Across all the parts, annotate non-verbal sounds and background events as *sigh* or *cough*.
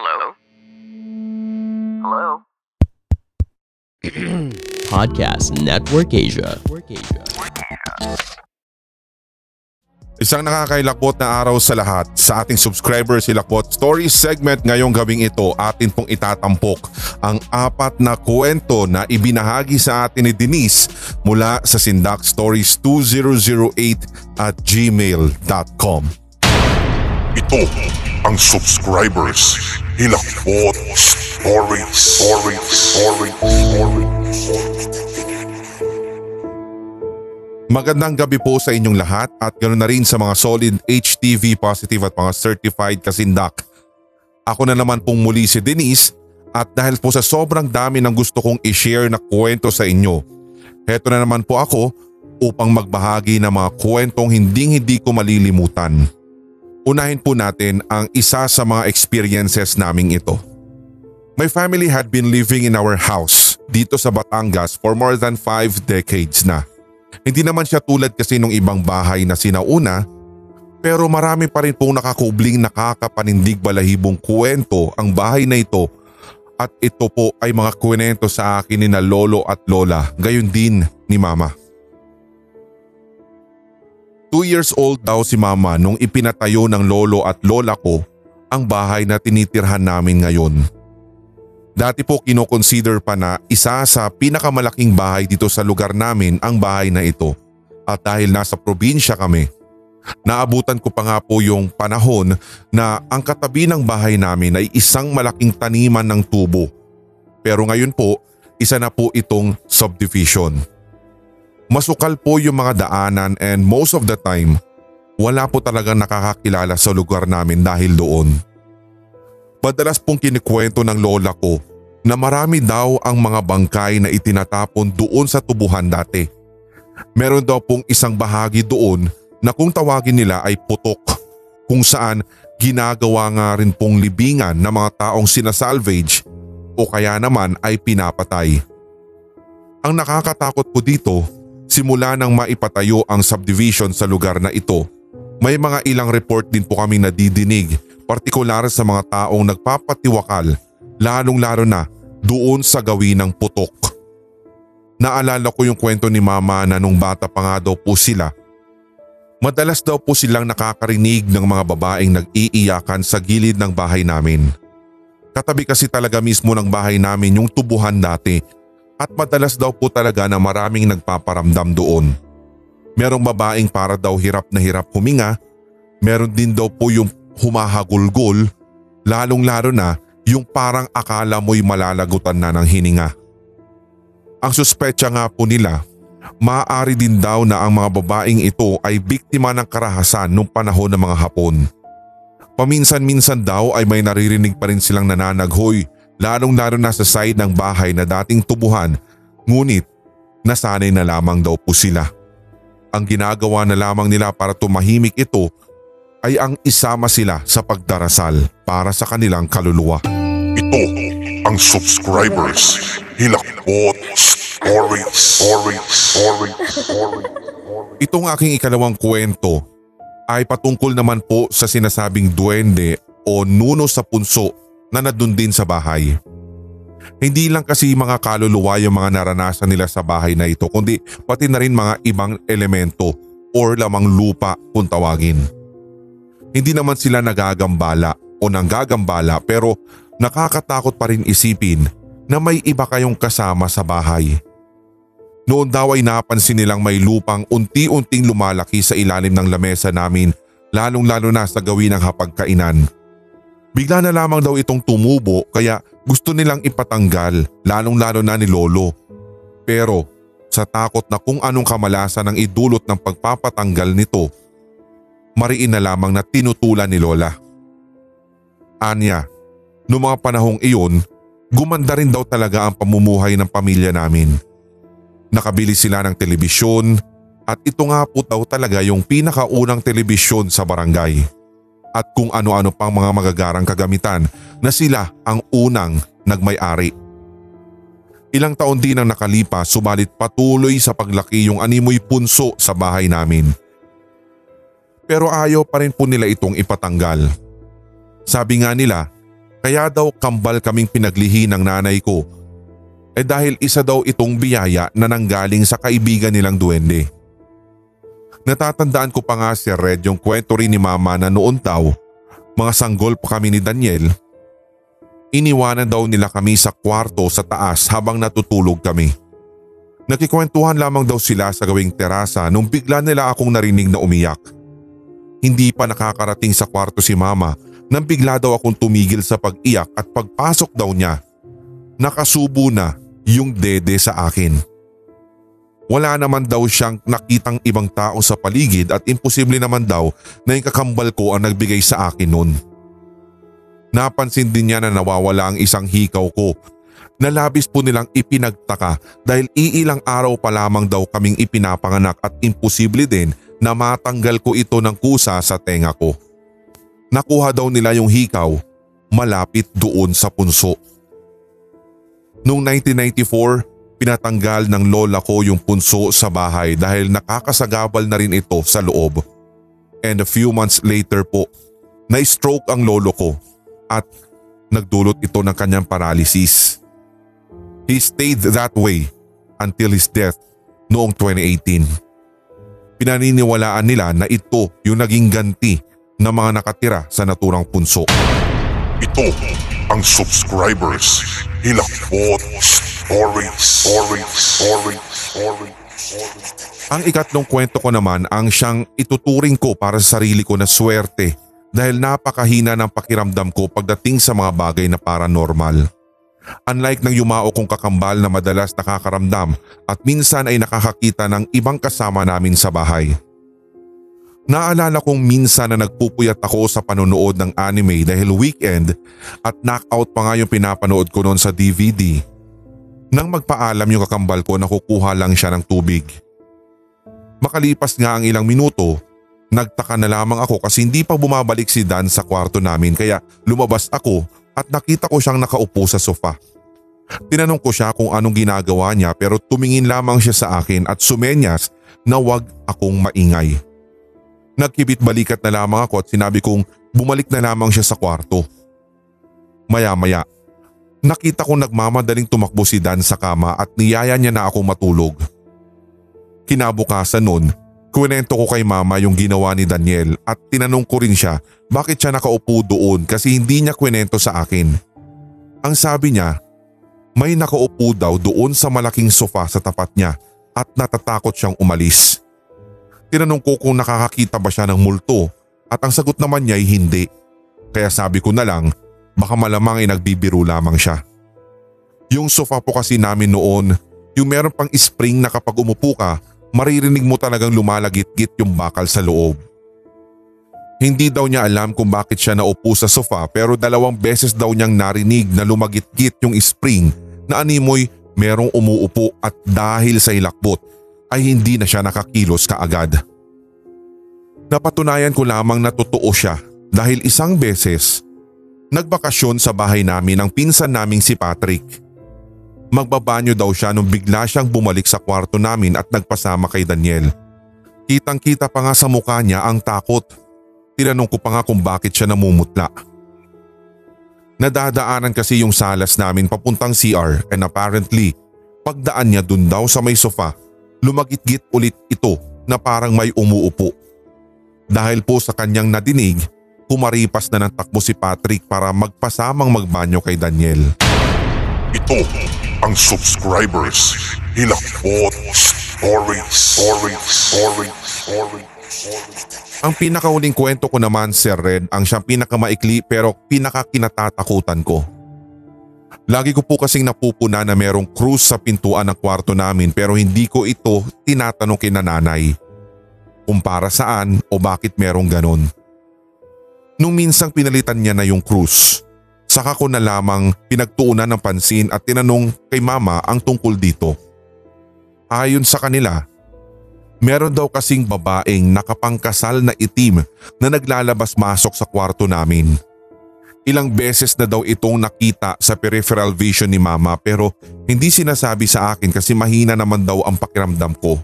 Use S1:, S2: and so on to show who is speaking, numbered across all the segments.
S1: Hello? Hello? *clears throat*
S2: Podcast Network Asia.
S3: Isang nakakailakbot na araw sa lahat sa ating subscribers Ilakbot Stories segment ngayong gabing ito atin pong itatampok ang apat na kwento na ibinahagi sa atin ni Denise mula sa Sindak Stories 2008 at gmail.com.
S4: Ito ang subscribers Hilakbot Stories Stories Stories Stories
S3: Magandang gabi po sa inyong lahat at ganoon na rin sa mga solid HTV positive at mga certified kasindak. Ako na naman pong muli si Denise at dahil po sa sobrang dami ng gusto kong i-share na kwento sa inyo, heto na naman po ako upang magbahagi ng mga kwentong hindi hindi ko malilimutan. Unahin po natin ang isa sa mga experiences naming ito. My family had been living in our house dito sa Batangas for more than 5 decades na. Hindi naman siya tulad kasi nung ibang bahay na sinauna pero marami pa rin pong nakakubling nakakapanindig balahibong kwento ang bahay na ito at ito po ay mga kwento sa akin ni na lolo at lola gayon din ni mama. Two years old daw si mama nung ipinatayo ng lolo at lola ko ang bahay na tinitirhan namin ngayon. Dati po kinoconsider pa na isa sa pinakamalaking bahay dito sa lugar namin ang bahay na ito. At dahil nasa probinsya kami, naabutan ko pa nga po yung panahon na ang katabi ng bahay namin ay isang malaking taniman ng tubo. Pero ngayon po, isa na po itong subdivision. Masukal po yung mga daanan and most of the time, wala po talaga nakakakilala sa lugar namin dahil doon. Madalas pong kinikwento ng lola ko na marami daw ang mga bangkay na itinatapon doon sa tubuhan dati. Meron daw pong isang bahagi doon na kung tawagin nila ay putok kung saan ginagawa nga rin pong libingan ng mga taong sinasalvage o kaya naman ay pinapatay. Ang nakakatakot po dito, simula nang maipatayo ang subdivision sa lugar na ito, may mga ilang report din po kami nadidinig partikular sa mga taong nagpapatiwakal lalong lalo na doon sa gawin ng putok. Naalala ko yung kwento ni mama na nung bata pa nga daw po sila. Madalas daw po silang nakakarinig ng mga babaeng nag-iiyakan sa gilid ng bahay namin. Katabi kasi talaga mismo ng bahay namin yung tubuhan dati at madalas daw po talaga na maraming nagpaparamdam doon. Merong babaeng para daw hirap na hirap huminga, meron din daw po yung humahagulgol, lalong lalo na yung parang akala mo'y malalagutan na ng hininga. Ang suspetsa nga po nila, maaari din daw na ang mga babaeng ito ay biktima ng karahasan noong panahon ng mga Hapon. Paminsan-minsan daw ay may naririnig pa rin silang nananaghoy lalong lalo na sa side ng bahay na dating tubuhan ngunit nasanay na lamang daw po sila. Ang ginagawa na lamang nila para tumahimik ito ay ang isama sila sa pagdarasal para sa kanilang kaluluwa.
S4: Ito ang subscribers Hilakbot Stories Stories Stories Stories
S3: Itong aking ikalawang kwento ay patungkol naman po sa sinasabing duwende o nuno sa punso na nadun din sa bahay. Hindi lang kasi mga kaluluwa yung mga naranasan nila sa bahay na ito kundi pati na rin mga ibang elemento or lamang lupa kung tawagin. Hindi naman sila nagagambala o nanggagambala pero nakakatakot pa rin isipin na may iba kayong kasama sa bahay. Noon daw ay napansin nilang may lupang unti-unting lumalaki sa ilalim ng lamesa namin lalong lalo na sa gawin ng hapagkainan. Bigla na lamang daw itong tumubo kaya gusto nilang ipatanggal lalong lalo na ni Lolo. Pero sa takot na kung anong kamalasan ang idulot ng pagpapatanggal nito, mariin na lamang na tinutulan ni Lola. Anya, noong mga panahong iyon, gumanda rin daw talaga ang pamumuhay ng pamilya namin. Nakabili sila ng telebisyon at ito nga po daw talaga yung pinakaunang telebisyon sa barangay. At kung ano-ano pang mga magagarang kagamitan na sila ang unang nagmay-ari. Ilang taon din ang nakalipas subalit patuloy sa paglaki yung animoy punso sa bahay namin. Pero ayaw pa rin po nila itong ipatanggal. Sabi nga nila, Kaya daw kambal kaming pinaglihi ng nanay ko. Eh dahil isa daw itong biyaya na nanggaling sa kaibigan nilang duwende. Natatandaan ko pa nga si Red yung kwento rin ni mama na noon daw, mga sanggol pa kami ni Daniel. Iniwanan daw nila kami sa kwarto sa taas habang natutulog kami. Nakikwentuhan lamang daw sila sa gawing terasa nung bigla nila akong narinig na umiyak. Hindi pa nakakarating sa kwarto si mama nang bigla daw akong tumigil sa pag-iyak at pagpasok daw niya. Nakasubo na yung dede sa akin. Wala naman daw siyang nakitang ibang tao sa paligid at imposible naman daw na yung kakambal ko ang nagbigay sa akin noon. Napansin din niya na nawawala ang isang hikaw ko na labis po nilang ipinagtaka dahil iilang araw pa lamang daw kaming ipinapanganak at imposible din na matanggal ko ito ng kusa sa tenga ko. Nakuha daw nila yung hikaw malapit doon sa punso. Noong 1994, pinatanggal ng lola ko yung punso sa bahay dahil nakakasagabal na rin ito sa loob. And a few months later po, na-stroke ang lolo ko at nagdulot ito ng kanyang paralysis. He stayed that way until his death noong 2018. Pinaniniwalaan nila na ito yung naging ganti ng mga nakatira sa naturang punso.
S4: Ito ang subscribers. Hilakbot Stories. Stories. Stories. Stories.
S3: Ang ikatlong kwento ko naman ang siyang ituturing ko para sa sarili ko na swerte dahil napakahina ng pakiramdam ko pagdating sa mga bagay na paranormal. Unlike ng yumao kong kakambal na madalas nakakaramdam at minsan ay nakakakita ng ibang kasama namin sa bahay. Naalala kong minsan na nagpupuyat ako sa panonood ng anime dahil weekend at knockout pa nga yung pinapanood ko noon sa DVD. Nang magpaalam yung kakambal ko na kukuha lang siya ng tubig. Makalipas nga ang ilang minuto, nagtaka na lamang ako kasi hindi pa bumabalik si Dan sa kwarto namin kaya lumabas ako at nakita ko siyang nakaupo sa sofa. Tinanong ko siya kung anong ginagawa niya pero tumingin lamang siya sa akin at sumenyas na wag akong maingay. Nagkibit balikat na lamang ako at sinabi kong bumalik na lamang siya sa kwarto. Maya-maya, nakita ko nagmamadaling tumakbo si Dan sa kama at niyaya niya na ako matulog. Kinabukasan nun, kwento ko kay mama yung ginawa ni Daniel at tinanong ko rin siya bakit siya nakaupo doon kasi hindi niya kwento sa akin. Ang sabi niya, may nakaupo daw doon sa malaking sofa sa tapat niya at natatakot siyang umalis. Tinanong ko kung nakakakita ba siya ng multo at ang sagot naman niya ay hindi. Kaya sabi ko na lang baka malamang ay nagbibiro lamang siya. Yung sofa po kasi namin noon, yung meron pang spring na kapag umupo ka, maririnig mo talagang lumalagit-git yung bakal sa loob. Hindi daw niya alam kung bakit siya naupo sa sofa pero dalawang beses daw niyang narinig na lumagit-git yung spring na animoy merong umuupo at dahil sa ilakbot ay hindi na siya nakakilos kaagad. Napatunayan ko lamang na totoo siya dahil isang beses nagbakasyon sa bahay namin ang pinsan naming si Patrick. Magbabanyo daw siya nung bigla siyang bumalik sa kwarto namin at nagpasama kay Daniel. Kitang kita pa nga sa mukha niya ang takot. Tinanong ko pa nga kung bakit siya namumutla. Nadadaanan kasi yung salas namin papuntang CR and apparently pagdaan niya dun daw sa may sofa lumagitgit ulit ito na parang may umuupo. Dahil po sa kanyang nadinig, kumaripas na ng takbo si Patrick para magpasamang magbanyo kay Daniel.
S4: Ito ang subscribers. Hilakbot Stories. Stories. Stories. Stories.
S3: Ang pinakahuling kwento ko naman Sir Red ang siyang pinakamaikli pero pinakakinatatakutan ko. Lagi ko po kasing napupuna na merong cruise sa pintuan ng kwarto namin pero hindi ko ito tinatanong kina nanay. Kung para saan o bakit merong ganon. Nung minsang pinalitan niya na yung cruise, saka ko na lamang pinagtuunan ng pansin at tinanong kay mama ang tungkol dito. Ayon sa kanila, meron daw kasing babaeng nakapangkasal na itim na naglalabas-masok sa kwarto namin. Ilang beses na daw itong nakita sa peripheral vision ni mama pero hindi sinasabi sa akin kasi mahina naman daw ang pakiramdam ko.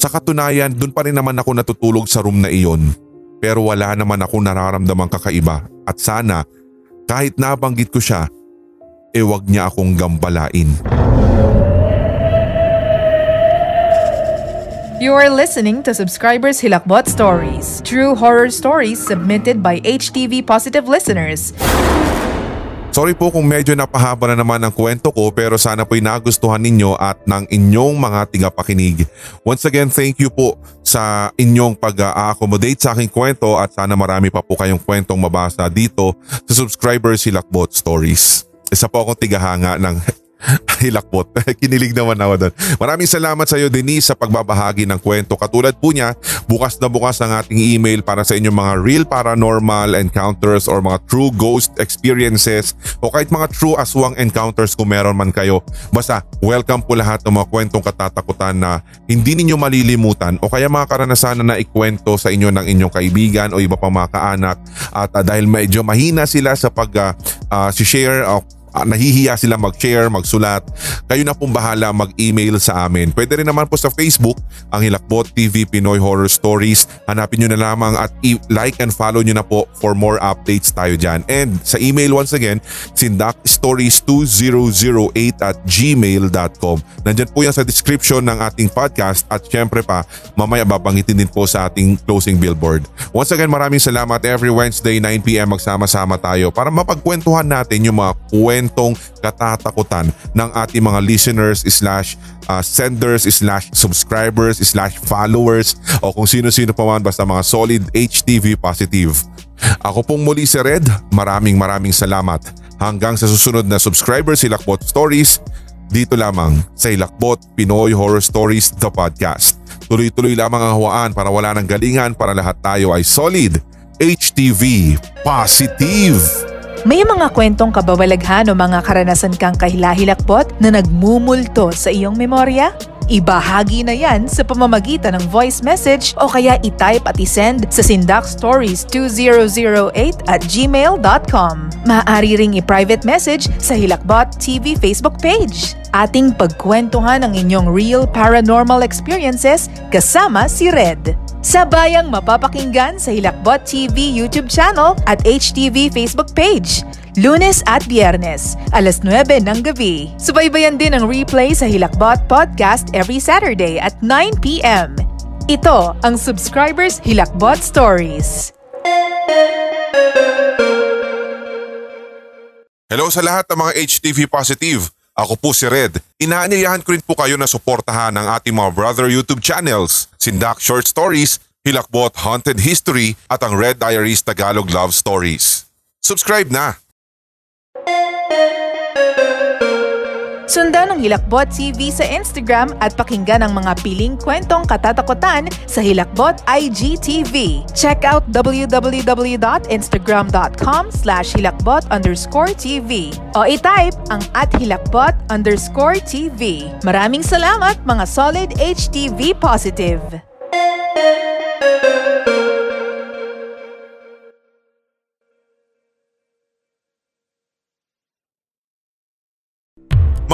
S3: Sa katunayan, dun pa rin naman ako natutulog sa room na iyon pero wala naman ako nararamdamang kakaiba at sana kahit nabanggit ko siya, e wag niya akong gambalain.
S1: You are listening to Subscribers Hilakbot Stories, true horror stories submitted by HTV Positive listeners.
S3: Sorry po kung medyo napahaba na naman ang kwento ko pero sana po'y nagustuhan ninyo at ng inyong mga tigapakinig. Once again, thank you po sa inyong pag-accommodate sa aking kwento at sana marami pa po kayong kwentong mabasa dito sa Subscribers Hilakbot Stories. Isa po akong tigahanga ng *laughs* Hilakbot. *laughs* Kinilig naman ako doon. Maraming salamat sa iyo Denise sa pagbabahagi ng kwento. Katulad po niya, bukas na bukas ang ating email para sa inyong mga real paranormal encounters or mga true ghost experiences o kahit mga true aswang encounters kung meron man kayo. Basta welcome po lahat ng mga kwentong katatakutan na hindi ninyo malilimutan o kaya mga karanasan na ikwento sa inyo ng inyong kaibigan o iba pang mga kaanak at uh, dahil medyo mahina sila sa pag uh, uh, share uh, uh, nahihiya sila mag-share, magsulat, kayo na pong bahala mag-email sa amin. Pwede rin naman po sa Facebook, ang Hilakbot TV Pinoy Horror Stories. Hanapin nyo na lamang at like and follow nyo na po for more updates tayo dyan. And sa email once again, sindakstories2008 at gmail.com. Nandyan po yan sa description ng ating podcast at syempre pa, mamaya babangitin din po sa ating closing billboard. Once again, maraming salamat every Wednesday 9pm magsama-sama tayo para mapagkwentuhan natin yung mga kwento kwentong katatakutan ng ating mga listeners slash uh, senders slash subscribers slash followers o kung sino-sino pa man basta mga solid HTV positive. Ako pong muli si Red, maraming maraming salamat. Hanggang sa susunod na subscribers Hilakbot Stories, dito lamang sa Hilakbot Pinoy Horror Stories The Podcast. Tuloy-tuloy lamang ang hawaan para wala ng galingan para lahat tayo ay solid HTV Positive.
S1: May mga kwentong kabawalaghan o mga karanasan kang kahilahilakbot na nagmumulto sa iyong memorya? Ibahagi na yan sa pamamagitan ng voice message o kaya i-type at i-send sa sindakstories2008 at gmail.com. Maaari ring i-private message sa Hilakbot TV Facebook page. Ating pagkwentuhan ang inyong real paranormal experiences kasama si Red. Sabayang mapapakinggan sa Hilakbot TV YouTube channel at HTV Facebook page. Lunes at Biyernes, alas 9 ng gabi. Subaybayan din ang replay sa Hilakbot Podcast every Saturday at 9pm. Ito ang Subscribers Hilakbot Stories.
S3: Hello sa lahat ng mga HTV Positive. Ako po si Red. Inaanyayahan ko rin po kayo na suportahan ang ating mga brother YouTube channels, Sindak Short Stories, Hilakbot Haunted History at ang Red Diaries Tagalog Love Stories. Subscribe na!
S1: Sundan ang Hilakbot TV sa Instagram at pakinggan ang mga piling kwentong katatakutan sa Hilakbot IGTV. Check out www.instagram.com slash hilakbot underscore TV o itype ang at hilakbot underscore TV. Maraming salamat mga solid HTV positive!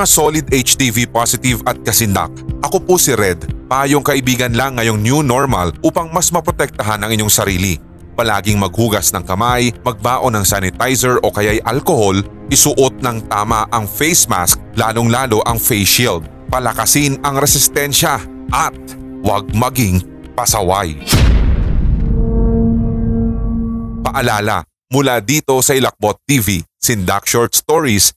S3: Mga solid HTV positive at kasindak, ako po si Red, payong kaibigan lang ngayong new normal upang mas maprotektahan ang inyong sarili. Palaging maghugas ng kamay, magbaon ng sanitizer o kaya'y alcohol, isuot ng tama ang face mask lalong-lalo ang face shield, palakasin ang resistensya at huwag maging pasaway. Paalala, mula dito sa Ilakbot TV, Sindak Short Stories